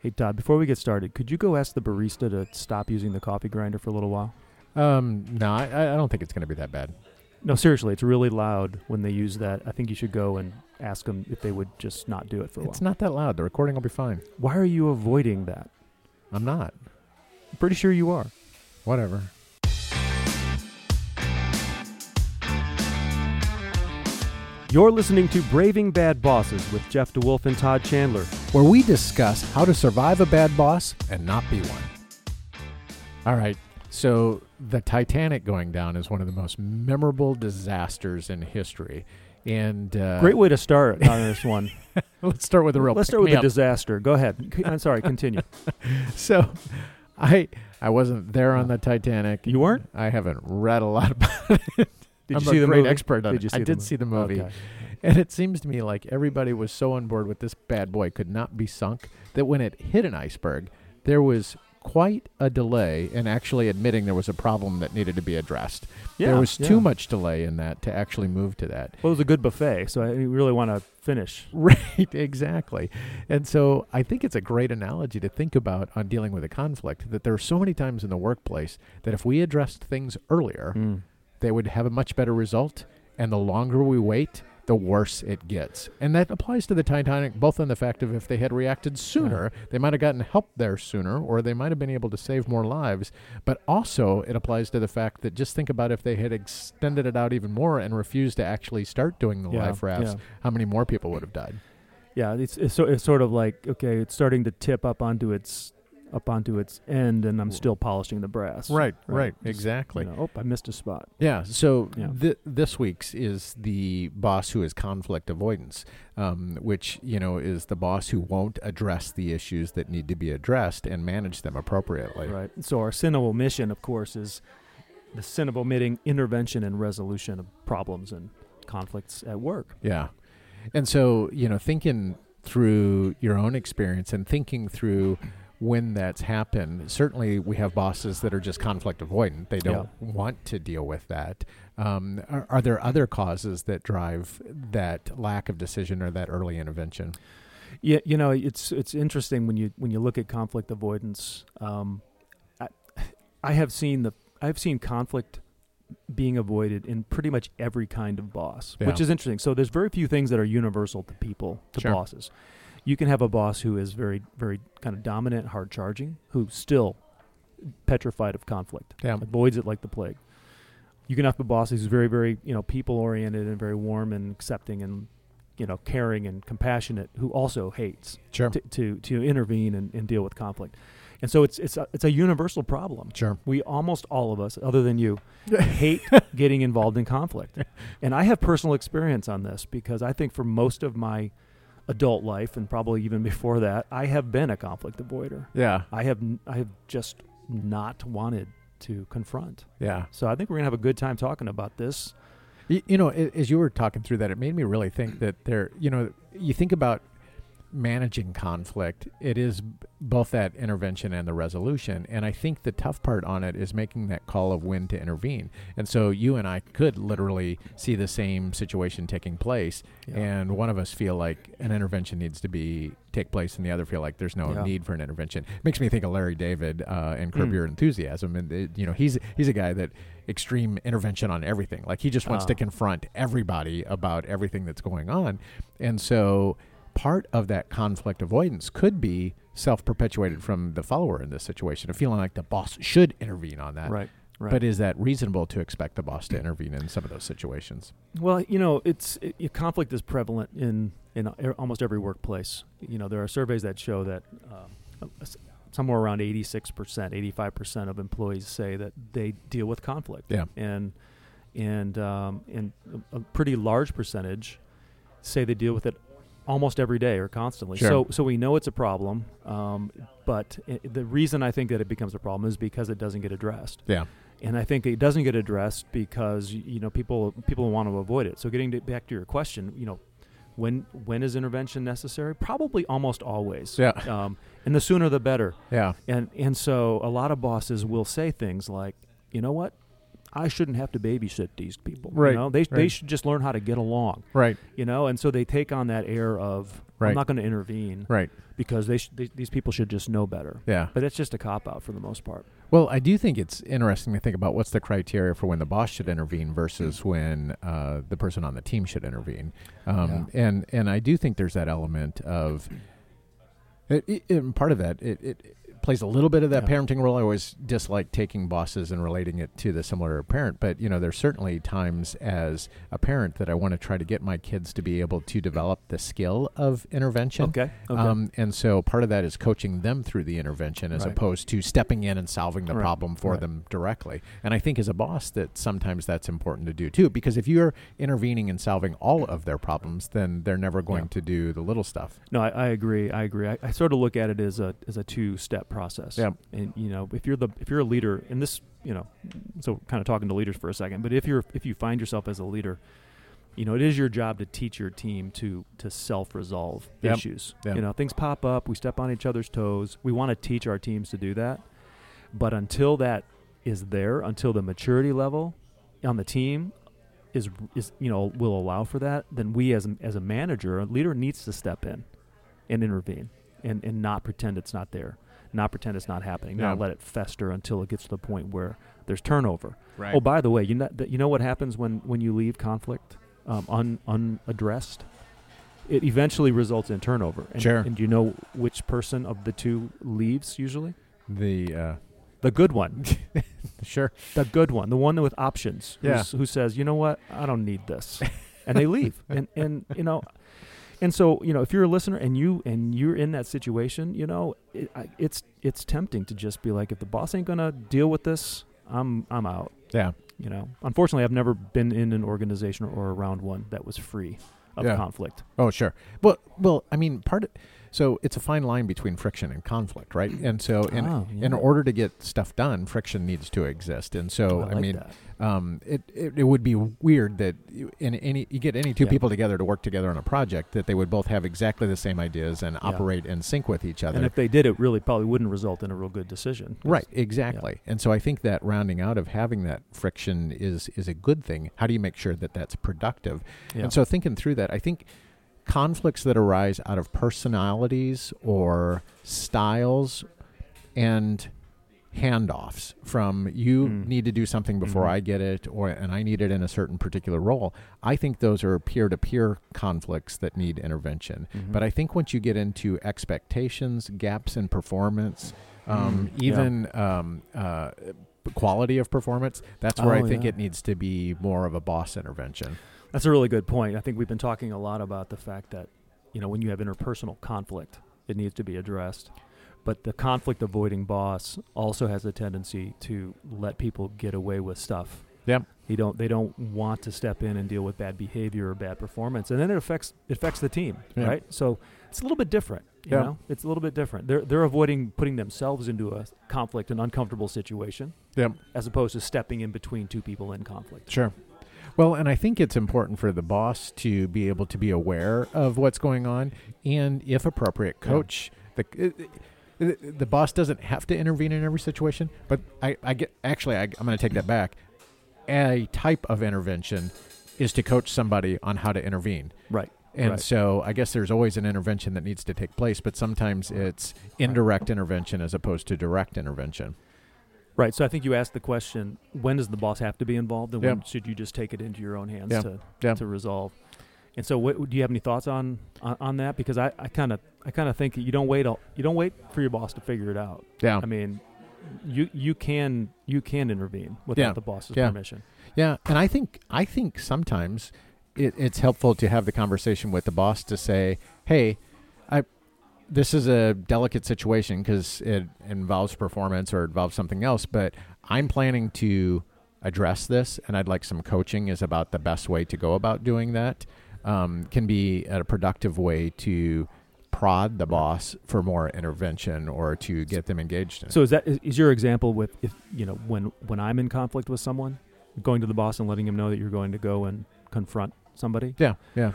Hey, Todd, before we get started, could you go ask the barista to stop using the coffee grinder for a little while? Um, no, I, I don't think it's going to be that bad. No, seriously, it's really loud when they use that. I think you should go and ask them if they would just not do it for a It's while. not that loud. The recording will be fine. Why are you avoiding that? I'm not. I'm pretty sure you are. Whatever. You're listening to Braving Bad Bosses with Jeff DeWolf and Todd Chandler. Where we discuss how to survive a bad boss and not be one. All right. So the Titanic going down is one of the most memorable disasters in history. And uh, Great way to start on this one. let's start with a real. Let's start with pick the me up. disaster. Go ahead. I'm sorry. Continue. So, I I wasn't there on the Titanic. You weren't? I haven't read a lot about it. Did I'm you see a the great movie? expert on Did you it. see I the did movie? see the movie, Okay. and it seems to me like everybody was so on board with this bad boy could not be sunk that when it hit an iceberg, there was quite a delay in actually admitting there was a problem that needed to be addressed. Yeah, there was yeah. too much delay in that to actually move to that. Well, it was a good buffet, so I really want to finish. Right, exactly. And so I think it's a great analogy to think about on dealing with a conflict that there are so many times in the workplace that if we addressed things earlier, Mm. they would have a much better result. And the longer we wait, the worse it gets. And that applies to the Titanic, both on the fact of if they had reacted sooner, they might have gotten help there sooner, or they might have been able to save more lives. But also, it applies to the fact that just think about if they had extended it out even more and refused to actually start doing the Yeah, life rafts, yeah. how many more people would have died? Yeah, it's it's, so, it's sort of like okay, it's starting to tip up onto its up onto its end, and I'm still polishing the brass. Right, Right. right, exactly. You know, oh, I missed a spot. Yeah. So Yeah. Th- this week's is the boss who is conflict avoidance, um, which you know is the boss who won't address the issues that need to be addressed and manage them appropriately. Right. So our sin of omission, of course, is the sin of omitting intervention and resolution of problems and conflicts at work. Yeah. And so you know, thinking through your own experience and thinking through when that's happened. Certainly, we have bosses that are just conflict avoidant. They don't want to deal with that. Um, are, are there other causes that drive that lack of decision or that early intervention? Yeah, you know, it's it's interesting when you when you look at conflict avoidance. Um, I, I have seen the I've seen conflict being avoided in pretty much every kind of boss, which is interesting. So there's very few things that are universal to people, to Sure. bosses. You can have a boss who is very very kind of dominant, hard charging, who's still petrified of conflict, Yeah. avoids it like the plague. You can have a boss who's very very you know people oriented and very warm and accepting and you know caring and compassionate, who also hates Sure. to, to, to intervene and, and deal with conflict. And so it's it's a, it's a universal problem. Sure. We almost all of us, other than you, hate getting involved in conflict. And I have personal experience on this because I think for most of my adult life and probably even before that, I have been a conflict avoider. Yeah. I have I have just not wanted to confront. Yeah. So I think we're gonna have a good time talking about this. You, you know, as you were talking through that, it made me really think that there, you know, you think about managing conflict, it is both that intervention and the resolution. And I think the tough part on it is making that call of when to intervene. And so you and I could literally see the same situation taking place, Yeah. and one of us feel like an intervention needs to be take place, and the other feel like there's no Yeah. need for an intervention. It makes me think of Larry David uh, and Curb Mm. Your Enthusiasm, and it, you know he's he's a guy that extreme intervention on everything. Like he just wants to Ah. confront everybody about everything that's going on, and so part of that conflict avoidance could be self-perpetuated from the follower in this situation, of feeling like the boss should intervene on that. Right. Right. But is that reasonable to expect the boss to intervene in some of those situations? Well, you know, it's it, conflict is prevalent in in a- almost every workplace. You know, there are surveys that show that um, somewhere around eighty six percent, eighty five percent of employees say that they deal with conflict, Yeah. and and um, and a pretty large percentage say they deal with it almost every day or constantly. Sure. So so we know it's a problem, um, but i the reason I think that it becomes a problem is because it doesn't get addressed Yeah. and I think it doesn't get addressed because you know people people want to avoid it. So getting to, back to your question, you know, when when is intervention necessary? Probably almost always. Yeah. Um, and the sooner the better. Yeah. And and so a lot of bosses will say things like, you know what, I shouldn't have to babysit these people. Right, You know, they they should just learn how to get along. Right. You know, and so they take on that air of Right. I'm not going to intervene Right. because they, sh- they these people should just know better. Yeah. But it's just a cop out for the most part. Well, I do think it's interesting to think about what's the criteria for when the boss should intervene versus when uh, the person on the team should intervene. Um, And and I do think there's that element of it, it, and part of that it, it plays a little bit of that Yeah. parenting role. I always dislike taking bosses and relating it to the similar parent, but you know, there's certainly times as a parent that I want to try to get my kids to be able to develop the skill of intervention. Okay. Okay. Um, and so part of that is coaching them through the intervention as Right. opposed to stepping in and solving the Right. problem for Right. them directly. And I think as a boss that sometimes that's important to do too, because if you're intervening and solving all of their problems, then they're never going Yeah. to do the little stuff. No, I, I agree. I agree. I, I sort of look at it as a as a two step process. Yeah. And you know, if you're the if you're a leader, and this, you know, so kind of talking to leaders for a second, but if you're if you find yourself as a leader, you know, it is your job to teach your team to to self resolve Yep. issues. Yep. You know, things pop up. We step on each other's toes. We want to teach our teams to do that, but until that is there, until the maturity level on the team is is you know will allow for that, then we as a, as a manager, a leader needs to step in and intervene and and not pretend it's not there, not pretend it's not happening, not let it fester until it gets to the point where there's turnover. Right. Oh, by the way, you know you know what happens when when you leave conflict um, un, unaddressed? It eventually results in turnover. And, Sure. And do you know which person of the two leaves usually? the uh, The good one. sure. the good one, the one with options, Yeah. who says, you know what, I don't need this, and they leave, and and you know, and so you know, if you're a listener and you and you're in that situation, you know, it, I, it's it's tempting to just be like, if the boss ain't gonna deal with this, I'm I'm out. Yeah. You know, unfortunately, I've never been in an organization or around one that was free of Yeah. conflict. Oh, sure. Well, well, I mean, part of, so it's a fine line between friction and conflict, right? And so, in Oh, in order to get stuff done, friction needs to exist. And so, I, I, mean, um, it, it it would be weird that you, in any you get any two Yeah. people together to work together on a project that they would both have exactly the same ideas and operate in sync with each other. and if they did, it really probably wouldn't result in a real good decision. Right, exactly. And so I think that rounding out of having that friction is is a good thing. How do you make sure that that's productive? Yeah. And so thinking through that, I think conflicts that arise out of personalities or styles and handoffs from you Mm. need to do something before Mhm. I get it or and I need it in a certain particular role. I think those are peer-to-peer conflicts that need intervention. Mhm. But I think once you get into expectations, gaps in performance, um, Mm, yeah. even um, uh, quality of performance, that's where Oh, I think yeah. it needs to be more of a boss intervention. That's a really good point. I think we've been talking a lot about the fact that, you know, when you have interpersonal conflict, it needs to be addressed. But the conflict avoiding boss also has a tendency to let people get away with stuff. Yep. They don't they don't want to step in and deal with bad behavior or bad performance. And then it affects it affects the team, Yeah. right? So it's a little bit different. You Yeah. know? It's a little bit different. They're they're avoiding putting themselves into a conflict, an uncomfortable situation, Yep. as opposed to stepping in between two people in conflict. Sure. Well, and I think it's important for the boss to be able to be aware of what's going on, and if appropriate, Yeah. coach the. The, the boss doesn't have to intervene in every situation, but I, I get actually I, I'm going to take that back. A type of intervention is to coach somebody on how to intervene. Right. And Right. so I guess there's always an intervention that needs to take place, but sometimes it's indirect intervention as opposed to direct intervention. Right. So I think you asked the question: When does the boss have to be involved, and Yeah. when should you just take it into your own hands Yeah. to Yeah. to resolve? And so, what, do you have any thoughts on on, on that? Because I kind of I kind of think you don't wait all, you don't wait for your boss to figure it out. Yeah. I mean, you you can you can intervene without the boss's Yeah. permission. Yeah, and I think I think sometimes it, it's helpful to have the conversation with the boss to say, "Hey, this is a delicate situation because it involves performance or involves something else, but I'm planning to address this, and I'd like some coaching is about the best way to go about doing that. Um, can be a productive way to prod the boss for more intervention or to get them engaged in. So is that is, your example with if you know when when I'm in conflict with someone, going to the boss and letting him know that you're going to go and confront somebody? yeah, yeah,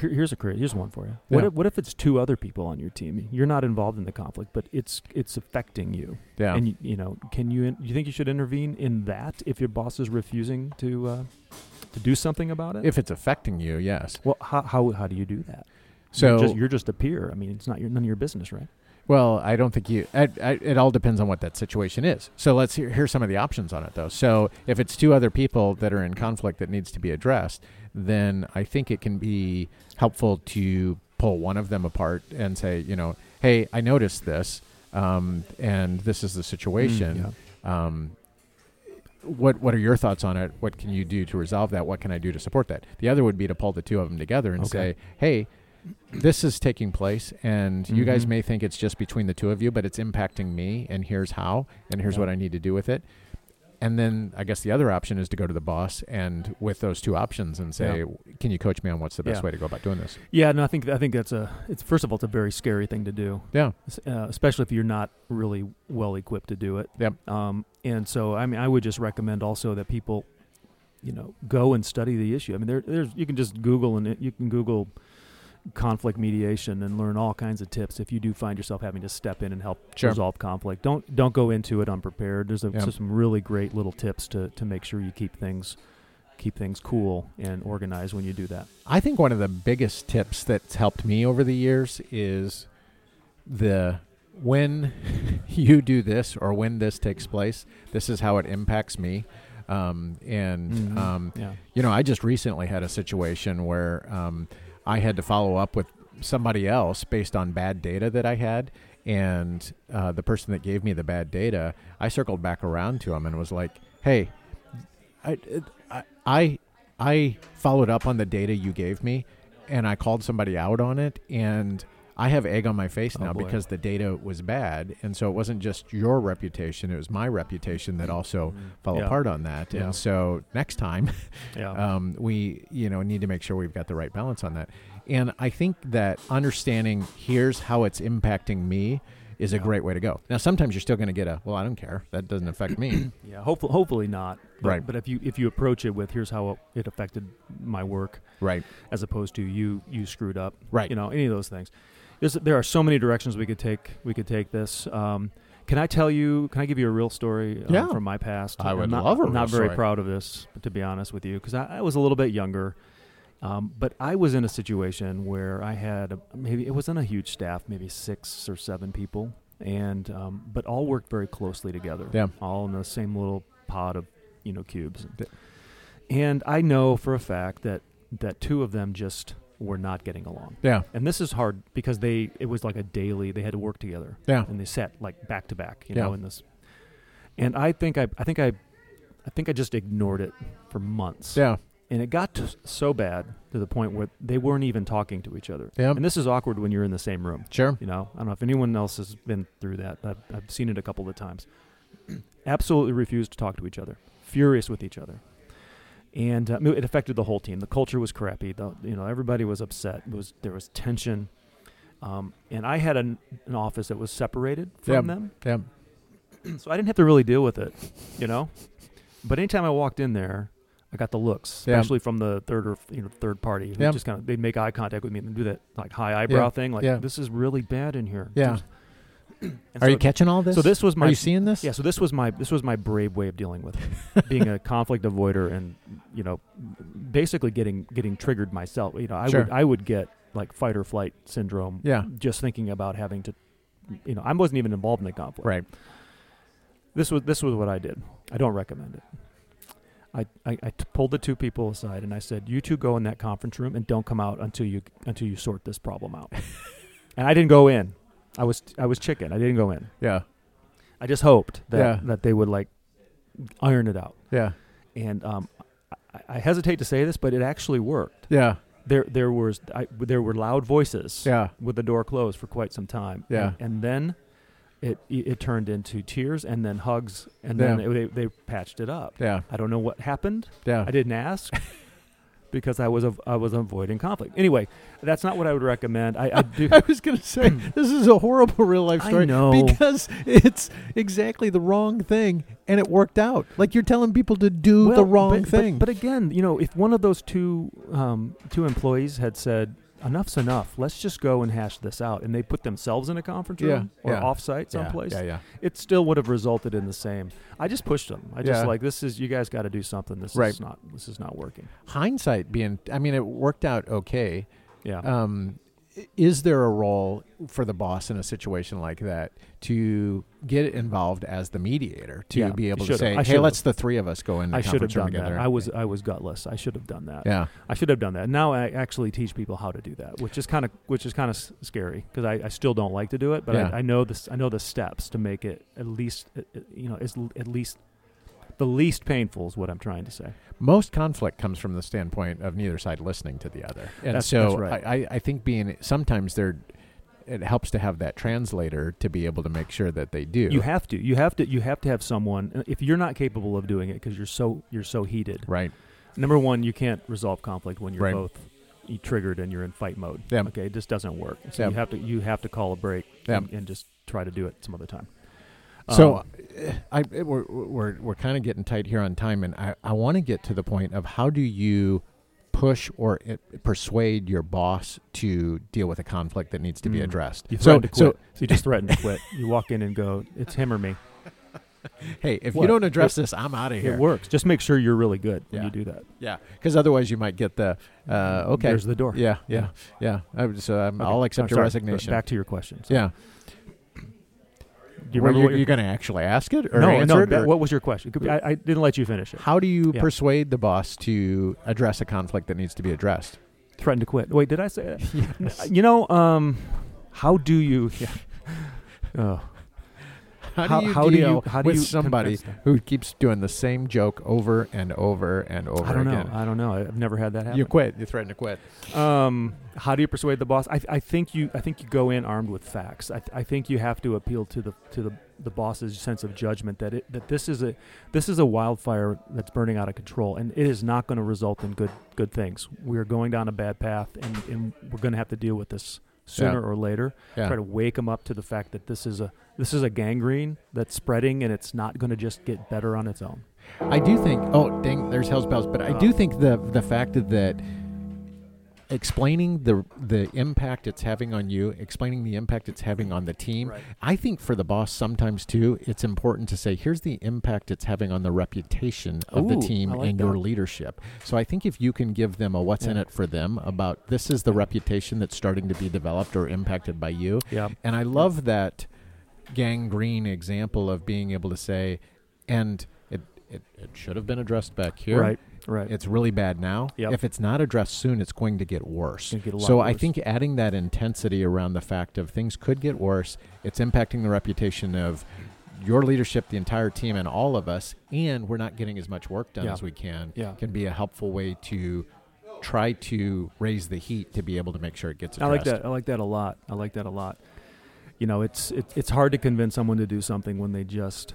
Here, here's a here's one for you. What Yeah. if, what if it's two other people on your team? You're not involved in the conflict, but it's it's affecting you. yeah. And you, you know, can you in, you think you should intervene in that if your boss is refusing to uh, to do something about it? if it's affecting you, yes. well, how, how how do you do that? So you're just, you're just a peer. I mean, it's not your, none of your business, right? Well, I don't think you. I, I, it all depends on what that situation is. So let's hear, hear some of the options on it, though. So if it's two other people that are in conflict that needs to be addressed, then I think it can be helpful to pull one of them apart and say, you know, hey, I noticed this, um, and this is the situation. Mm, Um, what what are your thoughts on it? What can you do to resolve that? What can I do to support that? The other would be to pull the two of them together and Okay. say, hey, this is taking place, and you guys Mhm. may think it's just between the two of you, but it's impacting me, and here's how, and here's Yeah. what I need to do with it. And then I guess the other option is to go to the boss and with those two options and say, "Can you coach me on what's the best Yeah. way to go about doing this?" Yeah, no, I think I think that's a. It's first of all, it's a very scary thing to do, Yeah, uh, especially if you're not really well equipped to do it. Yep. Um, and so, I mean, I would just recommend also that people, you know, go and study the issue. I mean, there, there's you can just Google and you can Google conflict mediation and learn all kinds of tips if you do find yourself having to step in and help Sure. resolve conflict. Don't don't go into it unprepared. There's a, Yeah. some really great little tips to to make sure you keep things keep things cool and organized when you do that. I think one of the biggest tips that's helped me over the years is the when you do this or when this takes place, this is how it impacts me. Um, and Mhm. um, Yeah. you know, I just recently had a situation where um, I had to follow up with somebody else based on bad data that I had. And uh, the person that gave me the bad data, I circled back around to him and was like, "Hey, I, I, I, I followed up on the data you gave me, and I called somebody out on it, and I have egg on my face Oh, now boy. because the data was bad, and so it wasn't just your reputation; it was my reputation that also fell Yeah. apart on that. Yeah. And so next time, Yeah. um, we you know need to make sure we've got the right balance on that. And I think that understanding here's how it's impacting me is a great way to go. Now, sometimes you're still going to get a well, I don't care. That doesn't affect me. Yeah, hopefully, hopefully not. But, Right. But if you if you approach it with here's how it affected my work, right. as opposed to you you screwed up, Right. You know, any of those things. There's, there are so many directions we could take. We could take this. Um, can I tell you? Can I give you a real story um, Yeah. from my past? I I'm would not, love a I'm not very story. proud of this, to be honest with you, because I, I was a little bit younger. Um, but I was in a situation where I had a, maybe it wasn't a huge staff, maybe six or seven people, and um, but all worked very closely together. Yeah. all in the same little pod of you know cubes. And I know for a fact that that two of them just were not getting along. Yeah. And this is hard because they it was like a daily they had to work together Yeah. and they sat like back to back, you Yeah. know, in this. And I think I I think I I think I just ignored it for months. Yeah. And it got so bad to the point where they weren't even talking to each other. Yeah. And this is awkward when you're in the same room. Sure. You know, I don't know if anyone else has been through that. I've, I've seen it a couple of times. Absolutely refused to talk to each other, furious with each other, and uh, it affected the whole team. The culture was crappy. The, you know, everybody was upset. It was there was tension, um, and I had an, an office that was separated from Yeah. them, Yeah. so I didn't have to really deal with it. You know, but anytime I walked in there. I got the looks, Yeah. especially from the third or you know third party. who Yeah. Just kind of they'd make eye contact with me and do that like high eyebrow Yeah. thing. Like this is really bad in here. Yeah. And Are so- you catching all this? So this was my Are you seeing this? yeah. So this was my this was my brave way of dealing with it, being a conflict avoider and you know, basically getting getting triggered myself. You know, I Sure. would I would get like fight or flight syndrome. Yeah. Just thinking about having to, you know, I wasn't even involved in the conflict. Right. This was this was what I did. I don't recommend it. I, I, I t- pulled the two people aside and I said, "You two go in that conference room and don't come out until you until you sort this problem out." and I didn't go in. I was I was chicken. I didn't go in. Yeah. I just hoped that Yeah. that they would like iron it out. Yeah. And um, I, I hesitate to say this, but it actually worked. Yeah. There there was I, there were loud voices Yeah. with the door closed for quite some time. Yeah. And, and then it it turned into tears and then hugs and then Yeah. it, they they patched it up. Yeah. I don't know what happened. Yeah. I didn't ask. Because I was av- I was avoiding conflict. Anyway, that's not what I would recommend. I, I do. I was going to say this is a horrible real life story. I know. because it's exactly the wrong thing and it worked out. Like you're telling people to do the wrong but, thing. But, but again, you know, if one of those two um, two employees had said, "Enough's enough. Let's just go and hash this out," and they put themselves in a conference Yeah, room or yeah. offsite yeah, someplace, Yeah, yeah. it still would have resulted in the same. I just pushed them. I just Yeah. like this is you guys got to do something. This Right. is not this is not working. Hindsight being, I mean, it worked out okay. Yeah. Um, is there a role for the boss in a situation like that to get involved as the mediator to Yeah, be able to say, "Hey, let's the three of us go in the I should have conference done together." that. I was I was gutless. I should have done that. yeah, I should have done that. Now I actually teach people how to do that, which is kind of which is kind of s- scary because I, I still don't like to do it, but Yeah. I, I know this. I know the steps to make it at least uh, uh, you know at least the least painful is what I'm trying to say. most conflict comes from the standpoint of neither side listening to the other, and That's- so that's right. I, I, think being sometimes there, it helps to have that translator to be able to make sure that they do. You have to. You have to. You have to have someone. uh, If you're not capable of doing it because you're so you're so heated. right. Number one, you can't resolve conflict when you're Right. both you triggered and you're in fight mode. Yeah. Okay, it just doesn't work. So Yeah. you have to you have to call a break Yeah. and, and just try to do it some other time. So, Um, uh, I we're we're we're kind of getting tight here on time, and I I want to get to the point of how do you push or uh, persuade your boss to deal with a conflict that needs to be Mm. addressed. you So to so quit. So, you just threaten to quit. You walk in and go, "It's him or me." hey, if What? you don't address It- this, I'm out of here. It works. Just make sure you're really good when you do that. Yeah, because otherwise you might get the uh, okay. There's the door. yeah, yeah, yeah. I would- so um, Okay. I'll accept your sorry. resignation. Back to your question. yeah. You remember you, what your- you going to actually ask it or no, answer no. it? or- what was your question? I, I didn't let you finish it. how do you Yeah. persuade the boss to address a conflict that needs to be addressed? Threaten to quit. Wait, did I say that? You know, um, how do you? Yeah. Oh, How, do you how do deal you- how do with you somebody who keeps doing the same joke over and over and over I don't know. I don't know. I've never had that happen. You quit. You threaten to quit. Um, how do you persuade the boss? I, I think you I think you go in armed with facts. I, I think you have to appeal to the to the, the boss's sense of judgment that it that this is a this is a wildfire that's burning out of control and it is not going to result in good good things. We are going down a bad path and, and we're going to have to deal with this sooner Yeah. or later. Yeah. Try to wake them up to the fact that this is a this is a gangrene that's spreading and it's not going to just get better on its own. I do think. Oh, dang! There's hell's bells. But I do think the the fact that explaining the the impact it's having on you, explaining the impact it's having on the team. Right. I think for the boss sometimes too, it's important to say, here's the impact it's having on the reputation of the team like and your leadership. So I think if you can give them a what's in it for them about this is the reputation that's starting to be developed or impacted by you. Yeah. And I love that gangrene example of being able to say, and it, it, it should have been addressed back here. Right. Right. It's really bad now. Yep. If it's not addressed soon, it's going to get worse. Get so I think adding that intensity around the fact of things could get worse, it's impacting the reputation of your leadership, the entire team, and all of us, and we're not getting as much work done Yeah. as we can. Yeah. Can be a helpful way to try to raise the heat to be able to make sure it gets I like that. I like that a lot. I like that a lot. You know, it's it, it's hard to convince someone to do something when they just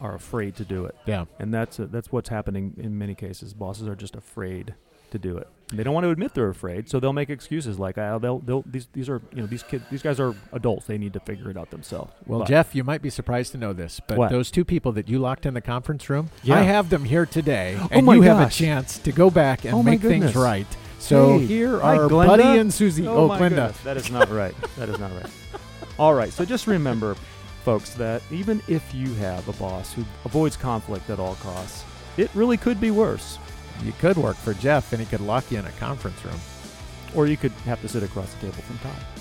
are afraid to do it, Yeah. and that's that's what's happening in many cases. Bosses are just afraid to do it. They don't want to admit they're afraid, so they'll make excuses like, "Ah, they'll they'll these these are you know these kids these guys are adults. They need to figure it out themselves." Well, But- Jeff, you might be surprised to know this, but What? those two people that you locked in the conference room, Yeah. I have them here today, Oh and you have a chance to go back and Oh make things right. So Hey, here are Glenda. Buddy and Susie. Oh, Oh, my Glenda. goodness, that is not right. That is not right. All right, so just remember, folks, that even if you have a boss who avoids conflict at all costs, it really could be worse. You could work for Jeff, and he could lock you in a conference room. Or you could have to sit across the table from Todd.